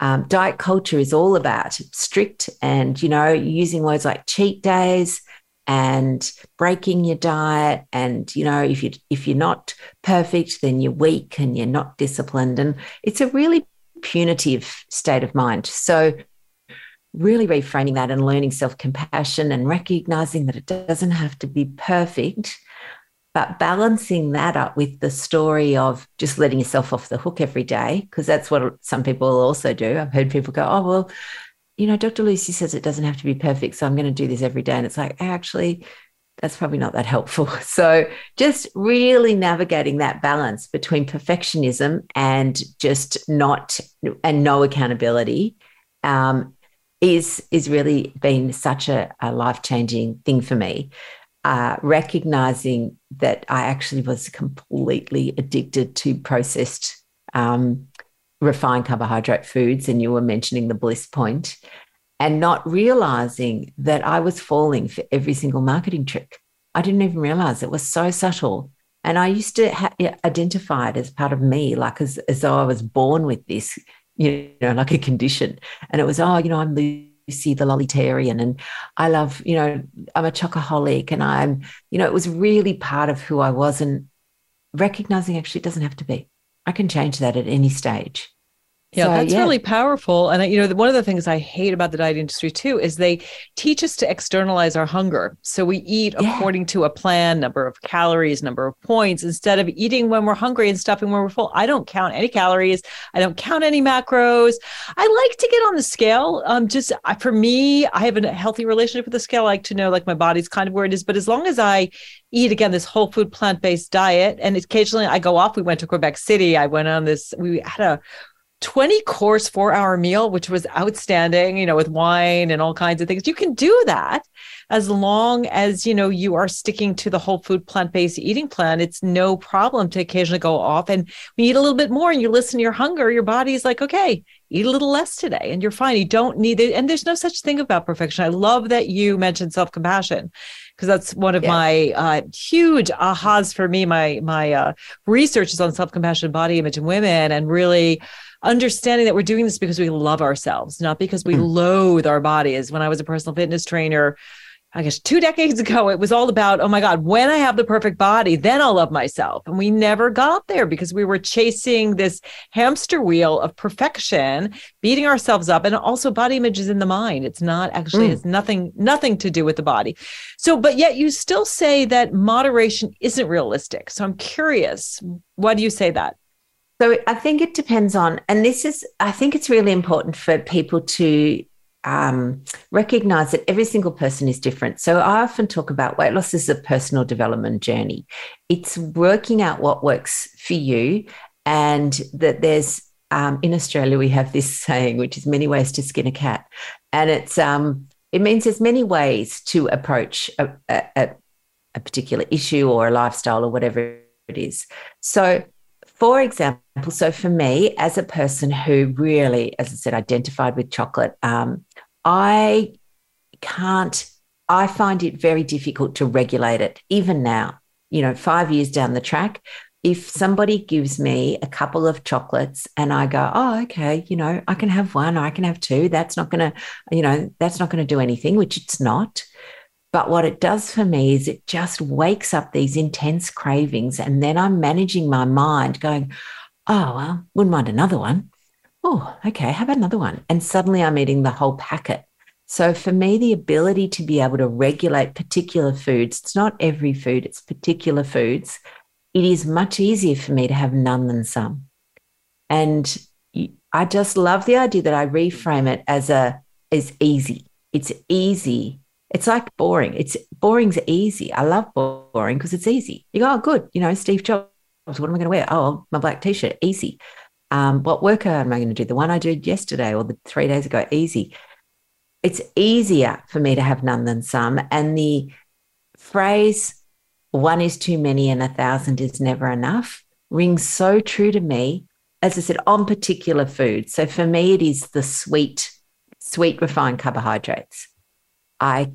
um, diet culture is all about strict and you know using words like cheat days and breaking your diet. And you know if you if you're not perfect then you're weak and you're not disciplined. And it's a really punitive state of mind. So really reframing that and learning self-compassion and recognizing that it doesn't have to be perfect but balancing that up with the story of just letting yourself off the hook every day because that's what some people also do i've heard people go oh well you know, Dr. Lucy says it doesn't have to be perfect. So I'm going to do this every day. And it's like, actually, that's probably not that helpful. So just really navigating that balance between perfectionism and just not and no accountability um, is is really been such a, a life changing thing for me. Uh, recognizing that I actually was completely addicted to processed um, refined carbohydrate foods, and you were mentioning the bliss point, and not realizing that I was falling for every single marketing trick. I didn't even realize it was so subtle. And I used to ha- identify it as part of me, like as, as though I was born with this, you know, like a condition. And it was, oh, you know, I'm Lucy the Lolitarian and I love, you know, I'm a chocoholic and I'm, you know, it was really part of who I was and recognizing actually it doesn't have to be. I can change that at any stage. Yeah, so, that's yeah. really powerful. And you know, one of the things I hate about the diet industry too is they teach us to externalize our hunger. So we eat yeah. according to a plan, number of calories, number of points, instead of eating when we're hungry and stuffing when we're full. I don't count any calories. I don't count any macros. I like to get on the scale. Um, just for me, I have a healthy relationship with the scale. I like to know like my body's kind of where it is. But as long as I eat again this whole food plant based diet, and occasionally I go off. We went to Quebec City. I went on this. We had a 20 course four hour meal, which was outstanding, you know, with wine and all kinds of things. You can do that as long as, you know, you are sticking to the whole food plant based eating plan. It's no problem to occasionally go off and we eat a little bit more and you listen to your hunger. Your body's like, okay, eat a little less today and you're fine. You don't need it. And there's no such thing about perfection. I love that you mentioned self compassion because that's one of yeah. my uh, huge ahas for me. My, my uh, research is on self compassion, body image, and women, and really understanding that we're doing this because we love ourselves, not because we mm. loathe our bodies. When I was a personal fitness trainer, I guess two decades ago, it was all about, oh my God, when I have the perfect body, then I'll love myself. And we never got there because we were chasing this hamster wheel of perfection, beating ourselves up. And also body image is in the mind. It's not actually, mm. it's nothing, nothing to do with the body. So, but yet you still say that moderation isn't realistic. So I'm curious, why do you say that? So I think it depends on, and this is, I think it's really important for people to um, recognize that every single person is different. So I often talk about weight loss as a personal development journey. It's working out what works for you, and that there's um, in Australia we have this saying, which is many ways to skin a cat, and it's um, it means there's many ways to approach a, a, a particular issue or a lifestyle or whatever it is. So for example, so for me, as a person who really, as I said, identified with chocolate, um, I can't, I find it very difficult to regulate it, even now, you know, five years down the track. If somebody gives me a couple of chocolates and I go, oh, okay, you know, I can have one I can have two, that's not going to, you know, that's not going to do anything, which it's not. But what it does for me is it just wakes up these intense cravings. And then I'm managing my mind going, oh, well, wouldn't mind another one. Oh, okay, how about another one? And suddenly I'm eating the whole packet. So for me, the ability to be able to regulate particular foods, it's not every food, it's particular foods. It is much easier for me to have none than some. And I just love the idea that I reframe it as a as easy. It's easy it's like boring. It's boring's easy. I love boring because it's easy. You go, oh, good. You know, Steve Jobs. What am I going to wear? Oh, my black t-shirt. Easy. Um, what workout am I going to do? The one I did yesterday or the three days ago. Easy. It's easier for me to have none than some. And the phrase "one is too many and a thousand is never enough" rings so true to me as I said, on particular foods. So for me, it is the sweet, sweet refined carbohydrates. I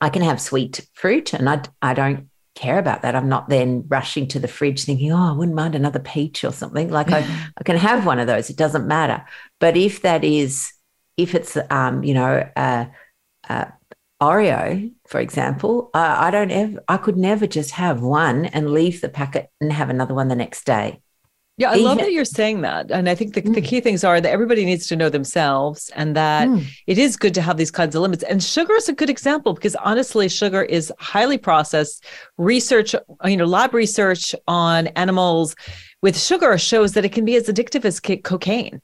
I can have sweet fruit and I, I don't care about that. I'm not then rushing to the fridge thinking, oh, I wouldn't mind another peach or something. Like I, I can have one of those. It doesn't matter. But if that is, if it's, um, you know, uh, uh, Oreo, for example, uh, I don't ever, I could never just have one and leave the packet and have another one the next day. Yeah, I love that you're saying that. And I think the, mm. the key things are that everybody needs to know themselves and that mm. it is good to have these kinds of limits. And sugar is a good example because honestly, sugar is highly processed. Research, you know, lab research on animals with sugar shows that it can be as addictive as cocaine.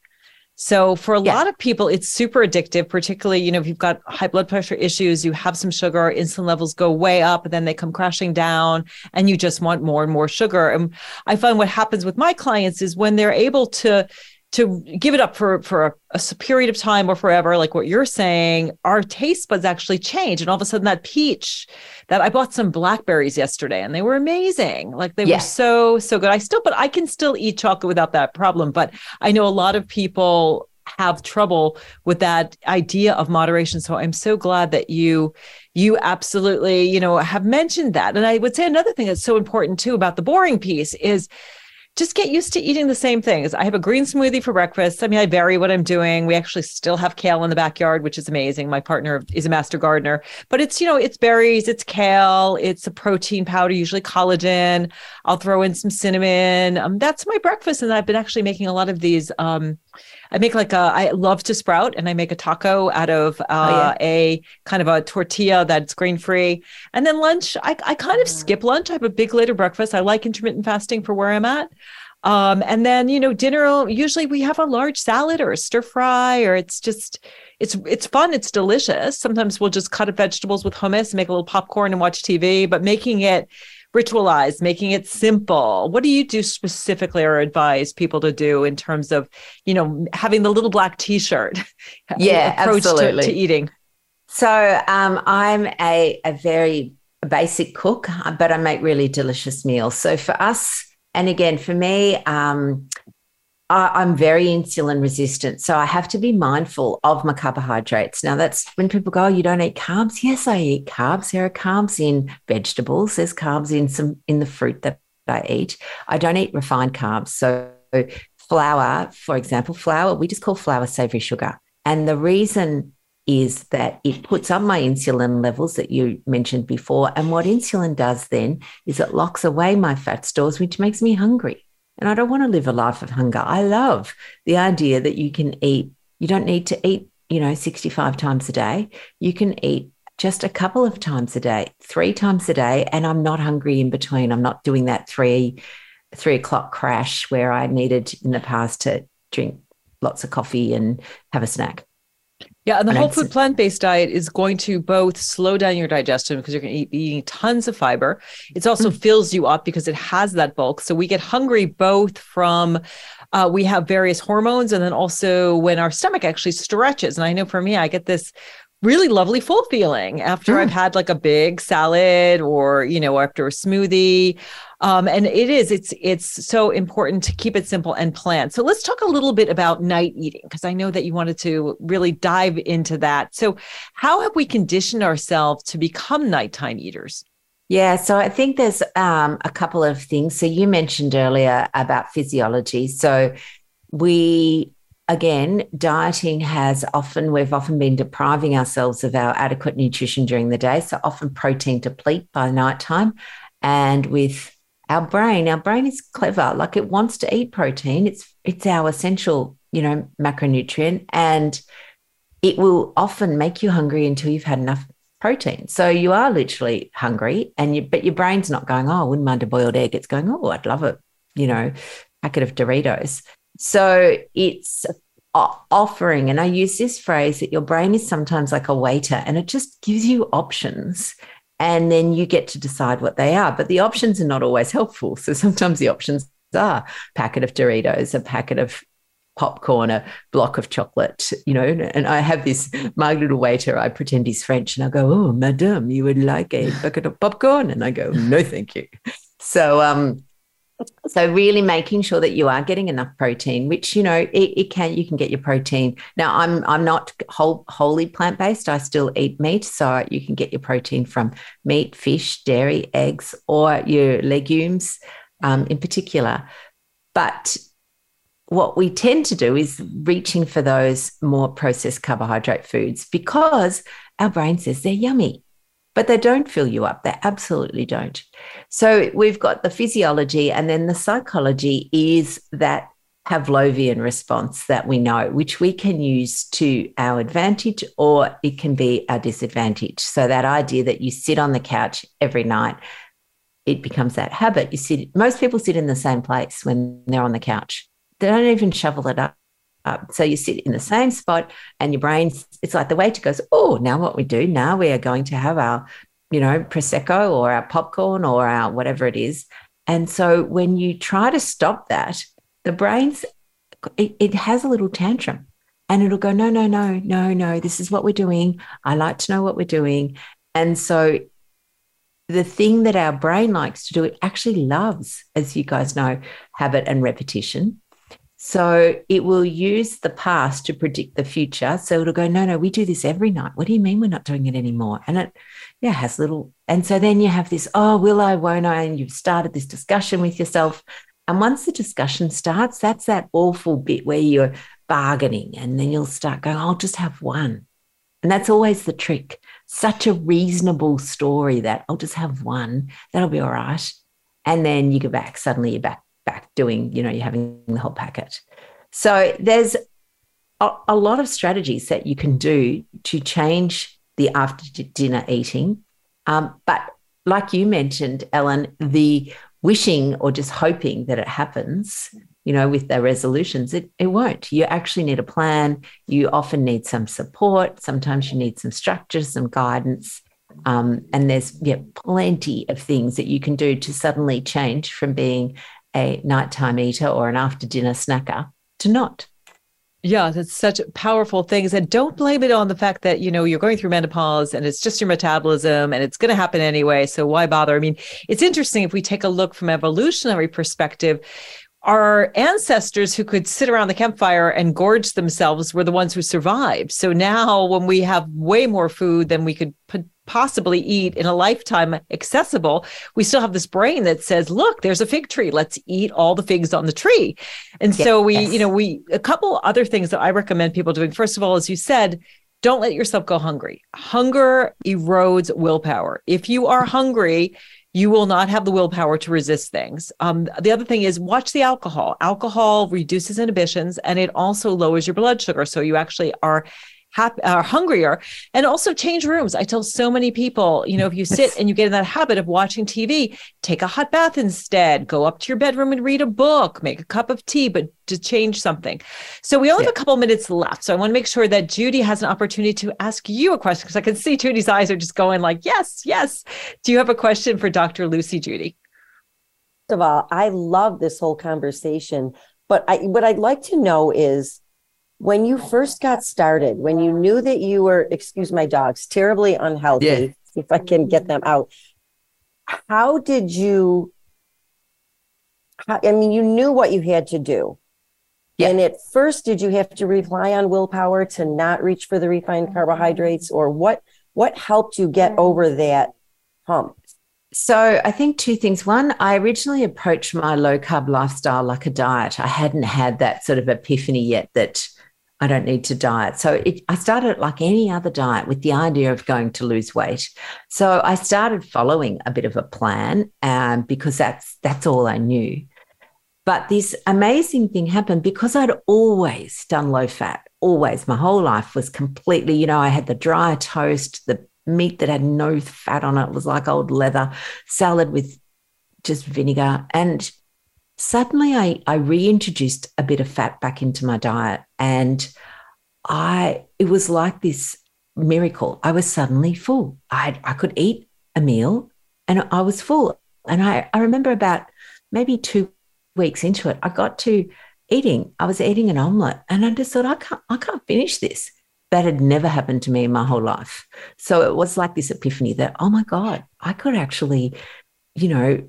So for a yeah. lot of people, it's super addictive, particularly, you know, if you've got high blood pressure issues, you have some sugar, insulin levels go way up, and then they come crashing down, and you just want more and more sugar. And I find what happens with my clients is when they're able to to give it up for for a, a, period of time or forever like what you're saying our taste buds actually change. And all of a sudden that peach that i bought some blackberries yesterday and they were amazing. Like they yeah. were so so good. I still but i can still eat chocolate without that problem. But i know a lot of people have trouble with that idea of moderation. So i'm so glad that you you absolutely you know have mentioned that. And i would say another thing that's so important too about the boring piece is just get used to eating the same things. I have a green smoothie for breakfast. I mean, I vary what I'm doing. We actually still have kale in the backyard, which is amazing. My partner is a master gardener, but it's, you know, it's berries, it's kale, it's a protein powder, usually collagen. I'll throw in some cinnamon. Um, that's my breakfast. And I've been actually making a lot of these um, I make like a, I love to sprout and I make a taco out of uh, oh, yeah. a kind of a tortilla that's grain free. And then lunch, I, I kind of mm. skip lunch. I have a big later breakfast. I like intermittent fasting for where I'm at. Um, and then, you know, dinner, usually we have a large salad or a stir fry, or it's just, it's, it's fun. It's delicious. Sometimes we'll just cut up vegetables with hummus, make a little popcorn and watch TV, but making it, ritualized, making it simple. What do you do specifically or advise people to do in terms of, you know, having the little black t-shirt yeah, approach absolutely. To, to eating? So um, I'm a, a very basic cook, but I make really delicious meals. So for us, and again, for me, um, I, am very insulin resistant. So I have to be mindful of my carbohydrates. Now, that's when people go, oh, you don't eat carbs. Yes, I eat carbs. There are carbs in vegetables, there's carbs in some in the fruit that I eat. I don't eat refined carbs. So flour, for example, flour, we just call flour savory sugar. And the reason is that it puts up my insulin levels that you mentioned before. And what insulin does then is it locks away my fat stores, which makes me hungry. And I don't want to live a life of hunger. I love the idea that you can eat, you don't need to eat, you know, 65 times a day. You can eat just a couple of times a day, three times a day, and I'm not hungry in between. I'm not doing that three, three o'clock crash where I needed in the past to drink lots of coffee and have a snack. Yeah, and the whole food plant based diet is going to both slow down your digestion because you're going to be eating tons of fiber. It also mm. fills you up because it has that bulk. So we get hungry both from uh, we have various hormones and then also when our stomach actually stretches. And I know for me, I get this really lovely full feeling after mm. I've had like a big salad or, you know, after a smoothie. Um, and it is, it's, it's so important to keep it simple and plan. So let's talk a little bit about night eating, because I know that you wanted to really dive into that. So how have we conditioned ourselves to become nighttime eaters? Yeah, so I think there's um, a couple of things. So you mentioned earlier about physiology. So we again, dieting has often, we've often been depriving ourselves of our adequate nutrition during the day. So often protein deplete by nighttime. And with our brain, our brain is clever. Like it wants to eat protein. It's it's our essential, you know, macronutrient. And it will often make you hungry until you've had enough protein. So you are literally hungry and you but your brain's not going, oh, I wouldn't mind a boiled egg. It's going, oh, I'd love a, you know, packet of Doritos. So it's offering, and I use this phrase that your brain is sometimes like a waiter and it just gives you options. And then you get to decide what they are. But the options are not always helpful. So sometimes the options are a packet of Doritos, a packet of popcorn, a block of chocolate, you know. And I have this, my little waiter, I pretend he's French and I go, Oh, madame, you would like a bucket of popcorn? And I go, No, thank you. So, um, so really making sure that you are getting enough protein which you know it, it, can you can get your protein. Now i'm i'm not whole, wholly plant-based. I still eat meat so you can get your protein from meat fish dairy eggs or your legumes um, in particular. But what we tend to do is reaching for those more processed carbohydrate foods because our brain says they're yummy but they don't fill you up. They absolutely don't. So we've got the physiology, and then the psychology is that Pavlovian response that we know, which we can use to our advantage or it can be our disadvantage. So that idea that you sit on the couch every night, it becomes that habit. You sit, most people sit in the same place when they're on the couch. They don't even shovel it up. Up. So you sit in the same spot and your brain, it's like the waiter goes, Oh, now what we do, now we are going to have our, you know, Prosecco or our popcorn or our whatever it is. And so when you try to stop that, the brain's, it, it has a little tantrum and it'll go, No, no, no, no, no, this is what we're doing. I like to know what we're doing. And so the thing that our brain likes to do, it actually loves, as you guys know, habit and repetition. So it will use the past to predict the future. So it'll go, no, no, we do this every night. What do you mean we're not doing it anymore? And it, yeah, has little. And so then you have this, oh, will I, won't I? And you've started this discussion with yourself. And once the discussion starts, that's that awful bit where you're bargaining. And then you'll start going, I'll just have one. And that's always the trick. Such a reasonable story that I'll just have one. That'll be all right. And then you go back, suddenly you're back back doing, you know, you're having the whole packet. So there's a, a lot of strategies that you can do to change the after dinner eating. Um, but like you mentioned, Ellen, the wishing or just hoping that it happens, you know, with their resolutions, it, it won't. You actually need a plan. You often need some support. Sometimes you need some structure, some guidance. Um, and there's yeah, plenty of things that you can do to suddenly change from being a nighttime eater or an after dinner snacker to not. Yeah, that's such a powerful things. And don't blame it on the fact that, you know, you're going through menopause and it's just your metabolism and it's going to happen anyway. So why bother? I mean, it's interesting if we take a look from evolutionary perspective, our ancestors who could sit around the campfire and gorge themselves were the ones who survived. So now when we have way more food than we could put possibly eat in a lifetime accessible, we still have this brain that says, look, there's a fig tree. Let's eat all the figs on the tree. And yes, so we, yes. you know, we, a couple other things that I recommend people doing. First of all, as you said, don't let yourself go hungry. Hunger erodes willpower. If you are hungry, you will not have the willpower to resist things. Um, the other thing is watch the alcohol. Alcohol reduces inhibitions and it also lowers your blood sugar. So you actually are happy, uh, hungrier and also change rooms. I tell so many people, you know, if you sit and you get in that habit of watching TV, take a hot bath instead, go up to your bedroom and read a book, make a cup of tea, but to change something. So we only yeah. have a couple minutes left. So I want to make sure that Judy has an opportunity to ask you a question because I can see Judy's eyes are just going like, yes, yes. Do you have a question for Dr. Lucy Judy? First of all, I love this whole conversation, but I, what I'd like to know is when you first got started, when you knew that you were, excuse my dogs, terribly unhealthy, yeah. if I can get them out, how did you? How, I mean, you knew what you had to do. Yeah. And at first, did you have to rely on willpower to not reach for the refined carbohydrates, or what? What helped you get mm. over that hump? So I think two things. One, I originally approached my low carb lifestyle like a diet. I hadn't had that sort of epiphany yet that I don't need to diet. So it, I started like any other diet with the idea of going to lose weight. So I started following a bit of a plan um, because that's that's all I knew. But this amazing thing happened because I'd always done low fat, always. My whole life was completely, you know, I had the dry toast, the meat that had no fat on it was like old leather, salad with just vinegar. And suddenly I, I reintroduced a bit of fat back into my diet and I it was like this miracle. I was suddenly full. I I could eat a meal and I was full. And I, I remember about maybe two weeks into it, I got to eating. I was eating an omelette and I just thought, I can't, I can't finish this. That had never happened to me in my whole life. So it was like this epiphany that, oh my God, I could actually, you know,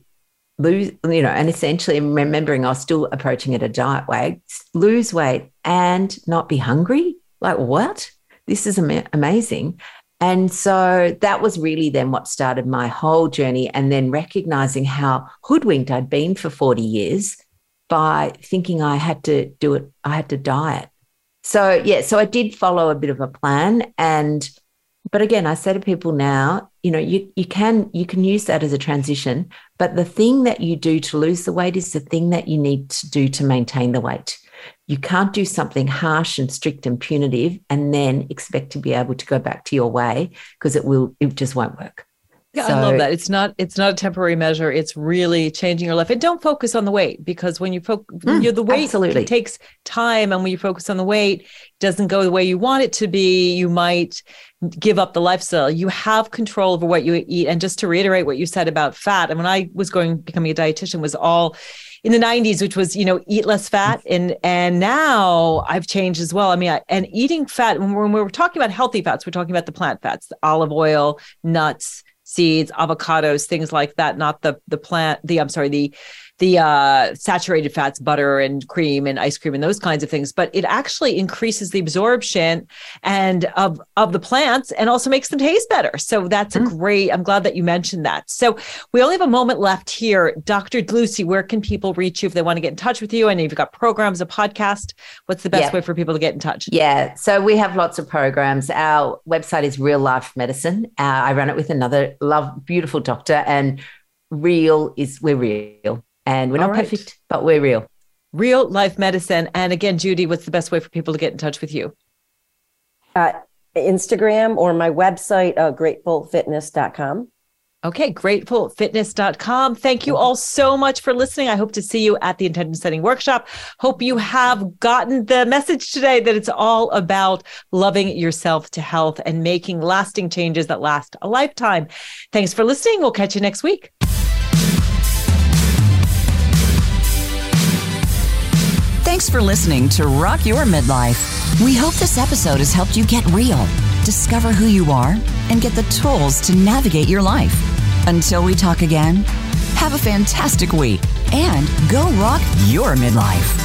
lose, you know, and essentially remembering I was still approaching it a diet way, lose weight and not be hungry. Like, what? This is am- amazing. And so that was really then what started my whole journey. And then recognizing how hoodwinked I'd been for 40 years by thinking I had to do it, I had to diet. So, yeah, so I did follow a bit of a plan. And, but again, I say to people now, you know, you, you can you can use that as a transition, but the thing that you do to lose the weight is the thing that you need to do to maintain the weight. You can't do something harsh and strict and punitive and then expect to be able to go back to your way because it will, it just won't work. Yeah, so, I love that. It's not it's not a temporary measure. It's really changing your life. And don't focus on the weight because when you focus, mm, you know, the weight absolutely. takes time, and when you focus on the weight, doesn't go the way you want it to be. You might give up the lifestyle. You have control over what you eat. And just to reiterate what you said about fat, and when I was going becoming a dietitian, was all in the 90s which was you know eat less fat and and now i've changed as well i mean I, and eating fat when we're, when we're talking about healthy fats we're talking about the plant fats the olive oil nuts seeds avocados things like that not the the plant the i'm sorry the the uh, saturated fats, butter and cream and ice cream and those kinds of things. But it actually increases the absorption and of of the plants and also makes them taste better. So that's mm. a great. I'm glad that you mentioned that. So we only have a moment left here, Dr. Lucy. Where can people reach you if they want to get in touch with you? I know you've got programs, a podcast. What's the best yeah. way for people to get in touch? Yeah, so we have lots of programs. Our website is Real Life Medicine. Uh, I run it with another love, beautiful doctor, and real is we're real and we're not right. perfect, but we're real. Real life medicine. And again, Judy, what's the best way for people to get in touch with you? Uh, Instagram or my website, uh, gratefulfitness.com. Okay, gratefulfitness.com. Thank you all so much for listening. I hope to see you at the intention setting workshop. Hope you have gotten the message today that it's all about loving yourself to health and making lasting changes that last a lifetime. Thanks for listening. We'll catch you next week. Thanks for listening to Rock Your Midlife. We hope this episode has helped you get real, discover who you are, and get the tools to navigate your life. Until we talk again, have a fantastic week and go rock your midlife.